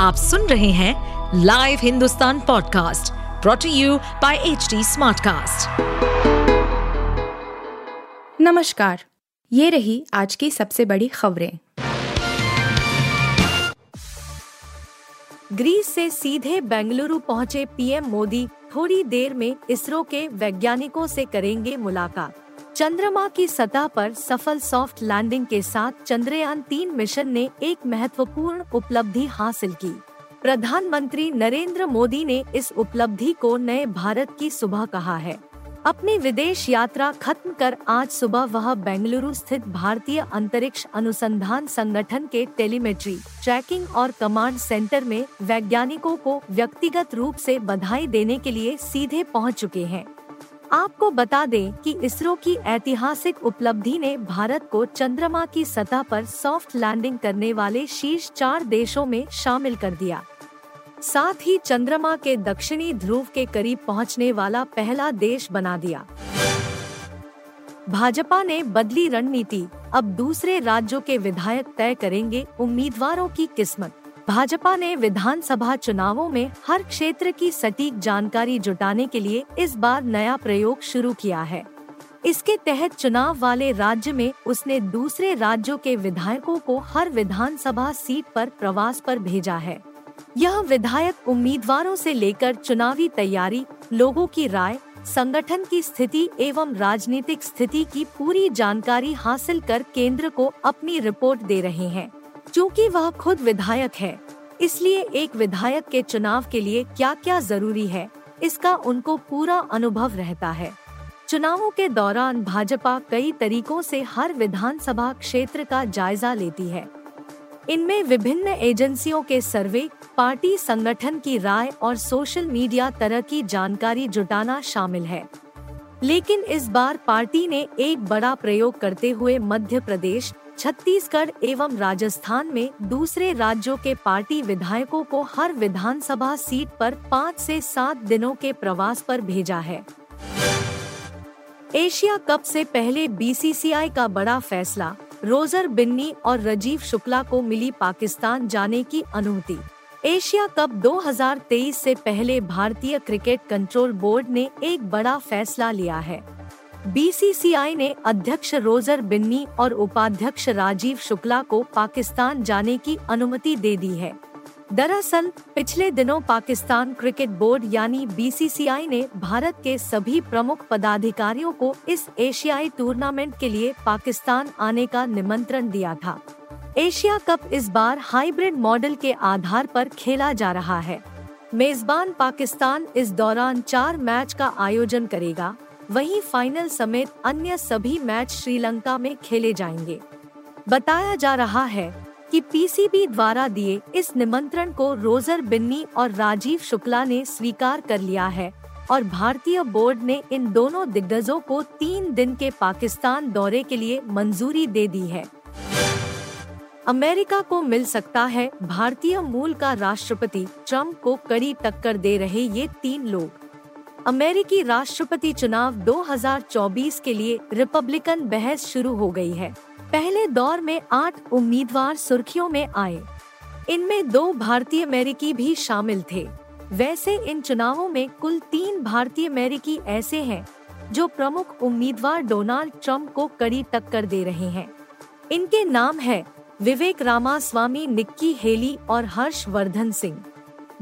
आप सुन रहे हैं live Hindustan podcast brought to you by H Smartcast. नमस्कार, ये रही आज की सबसे बड़ी खबरें ग्रीस से सीधे बेंगलुरु पहुँचे पीएम मोदी, थोड़ी देर में इसरो के वैज्ञानिकों से करेंगे मुलाकात चंद्रमा की सतह पर सफल सॉफ्ट लैंडिंग के साथ चंद्रयान तीन मिशन ने एक महत्वपूर्ण उपलब्धि हासिल की। प्रधानमंत्री नरेंद्र मोदी ने इस उपलब्धि को नए भारत की सुबह कहा है। अपनी विदेश यात्रा खत्म कर आज सुबह वह बेंगलुरु स्थित भारतीय अंतरिक्ष अनुसंधान संगठन के टेलीमेट्री, ट्रैकिंग और कमांड सेंटर में वैज्ञानिकों को व्यक्तिगत रूप से बधाई देने के लिए सीधे पहुँच चुके हैं। आपको बता दें कि इसरो की ऐतिहासिक उपलब्धि ने भारत को चंद्रमा की सतह पर सॉफ्ट लैंडिंग करने वाले शीर्ष चार देशों में शामिल कर दिया। साथ ही चंद्रमा के दक्षिणी ध्रुव के करीब पहुँचने वाला पहला देश बना दिया। भाजपा ने बदली रणनीति, अब दूसरे राज्यों के विधायक तय करेंगे उम्मीदवारों की किस्मत। भाजपा ने विधानसभा चुनावों में हर क्षेत्र की सटीक जानकारी जुटाने के लिए इस बार नया प्रयोग शुरू किया है। इसके तहत चुनाव वाले राज्य में उसने दूसरे राज्यों के विधायकों को हर विधानसभा सीट पर प्रवास पर भेजा है। यह विधायक उम्मीदवारों से लेकर चुनावी तैयारी, लोगों की राय, संगठन की स्थिति एवं राजनीतिक स्थिति की पूरी जानकारी हासिल कर केंद्र को अपनी रिपोर्ट दे रहे हैं। चूँकि वह खुद विधायक है, इसलिए एक विधायक के चुनाव के लिए क्या क्या ज़रूरी है, इसका उनको पूरा अनुभव रहता है। चुनावों के दौरान भाजपा कई तरीकों से हर विधानसभा क्षेत्र का जायजा लेती है। इनमें विभिन्न एजेंसियों के सर्वे, पार्टी संगठन की राय और सोशल मीडिया तरह की जानकारी जुटाना शामिल है। लेकिन इस बार पार्टी ने एक बड़ा प्रयोग करते हुए मध्य प्रदेश छत्तीसगढ़ एवं राजस्थान में दूसरे राज्यों के पार्टी विधायकों को हर विधानसभा सीट पर पाँच से सात दिनों के प्रवास पर भेजा है। एशिया कप से पहले बीसीसीआई का बड़ा फैसला, रोजर बिन्नी और राजीव शुक्ला को मिली पाकिस्तान जाने की अनुमति। एशिया कप 2023 से पहले भारतीय क्रिकेट कंट्रोल बोर्ड ने एक बड़ा फैसला लिया है। बीसीसीआई ने अध्यक्ष रोजर बिन्नी और उपाध्यक्ष राजीव शुक्ला को पाकिस्तान जाने की अनुमति दे दी है। दरअसल, पिछले दिनों पाकिस्तान क्रिकेट बोर्ड यानी बीसीसीआई ने भारत के सभी प्रमुख पदाधिकारियों को इस एशियाई टूर्नामेंट के लिए पाकिस्तान आने का निमंत्रण दिया था। एशिया कप इस बार हाइब्रिड मॉडल के आधार पर खेला जा रहा है। मेजबान पाकिस्तान इस दौरान चार मैच का आयोजन करेगा। वहीं फाइनल समेत अन्य सभी मैच श्रीलंका में खेले जाएँगे। बताया जा रहा है कि पीसीबी द्वारा दिए इस निमंत्रण को रोजर बिन्नी और राजीव शुक्ला ने स्वीकार कर लिया है और भारतीय बोर्ड ने इन दोनों दिग्गजों को तीन दिन के पाकिस्तान दौरे के लिए मंजूरी दे दी है। अमेरिका को मिल सकता है भारतीय मूल का राष्ट्रपति ट्रंप को कड़ी टक्कर दे रहे ये तीन लोग। अमेरिकी राष्ट्रपति चुनाव 2024 के लिए रिपब्लिकन बहस शुरू हो गई है। पहले दौर में आठ उम्मीदवार सुर्खियों में आए। इनमें दो भारतीय अमेरिकी भी शामिल थे। वैसे इन चुनावों में कुल तीन भारतीय अमेरिकी ऐसे हैं, जो प्रमुख उम्मीदवार डोनाल्ड ट्रंप को कड़ी टक्कर दे रहे हैं। इनके नाम है विवेक रामास्वामी, निक्की हेली और हर्ष वर्धन सिंह।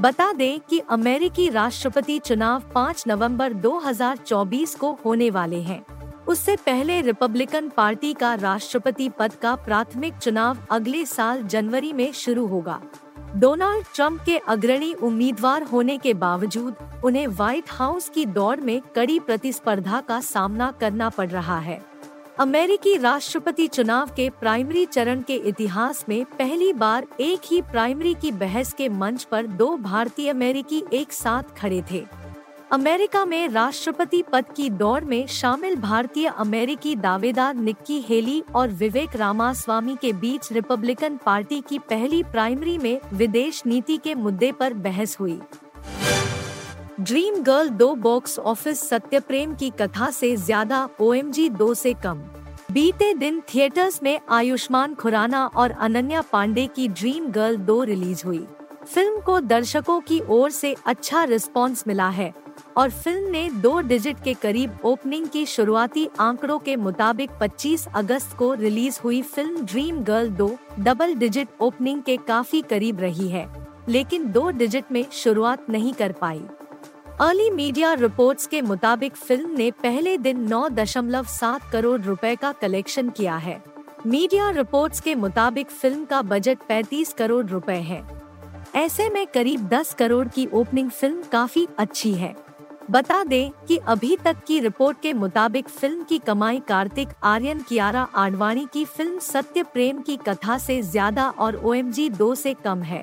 बता दें कि अमेरिकी राष्ट्रपति चुनाव 5 नवंबर 2024 को होने वाले हैं। उससे पहले रिपब्लिकन पार्टी का राष्ट्रपति पद का प्राथमिक चुनाव अगले साल जनवरी में शुरू होगा। डोनाल्ड ट्रंप के अग्रणी उम्मीदवार होने के बावजूद उन्हें व्हाइट हाउस की दौड़ में कड़ी प्रतिस्पर्धा का सामना करना पड़ रहा है। अमेरिकी राष्ट्रपति चुनाव के प्राइमरी चरण के इतिहास में पहली बार एक ही प्राइमरी की बहस के मंच पर दो भारतीय अमेरिकी एक साथ खड़े थे। अमेरिका में राष्ट्रपति पद की दौड़ में शामिल भारतीय अमेरिकी दावेदार निक्की हेली और विवेक रामास्वामी के बीच रिपब्लिकन पार्टी की पहली प्राइमरी में विदेश नीति के मुद्दे पर बहस हुई। ड्रीम गर्ल दो बॉक्स ऑफ़िस सत्य प्रेम की कथा से ज़्यादा ओ एम दो से कम। बीते दिन थिएटर्स में आयुष्मान खुराना और अनन्या पांडे की ड्रीम गर्ल दो रिलीज़ हुई। फ़िल्म को दर्शकों की ओर से अच्छा रिस्पांस मिला है और फ़िल्म ने दो डिजिट के करीब ओपनिंग की शुरुआती आंकड़ों के मुताबिक 25 अगस्त को रिलीज़ हुई फ़िल्म ड्रीम गर्ल दो डबल डिजिट ओपनिंग के काफ़ी करीब रही है, लेकिन दो डिजिट में शुरुआत नहीं कर पाई। अर्ली मीडिया रिपोर्ट्स के मुताबिक फ़िल्म ने पहले दिन 9.7 करोड़ रुपए का कलेक्शन किया है। मीडिया रिपोर्ट्स के मुताबिक फ़िल्म का बजट 35 करोड़ रुपए है। ऐसे में करीब 10 करोड़ की ओपनिंग फ़िल्म काफ़ी अच्छी है। बता दें कि अभी तक की रिपोर्ट के मुताबिक फ़िल्म की कमाई कार्तिक, आर्यन, कियारा आडवाणी की फ़िल्म सत्य प्रेम की कथा से ज़्यादा और ओ एम दो से कम है।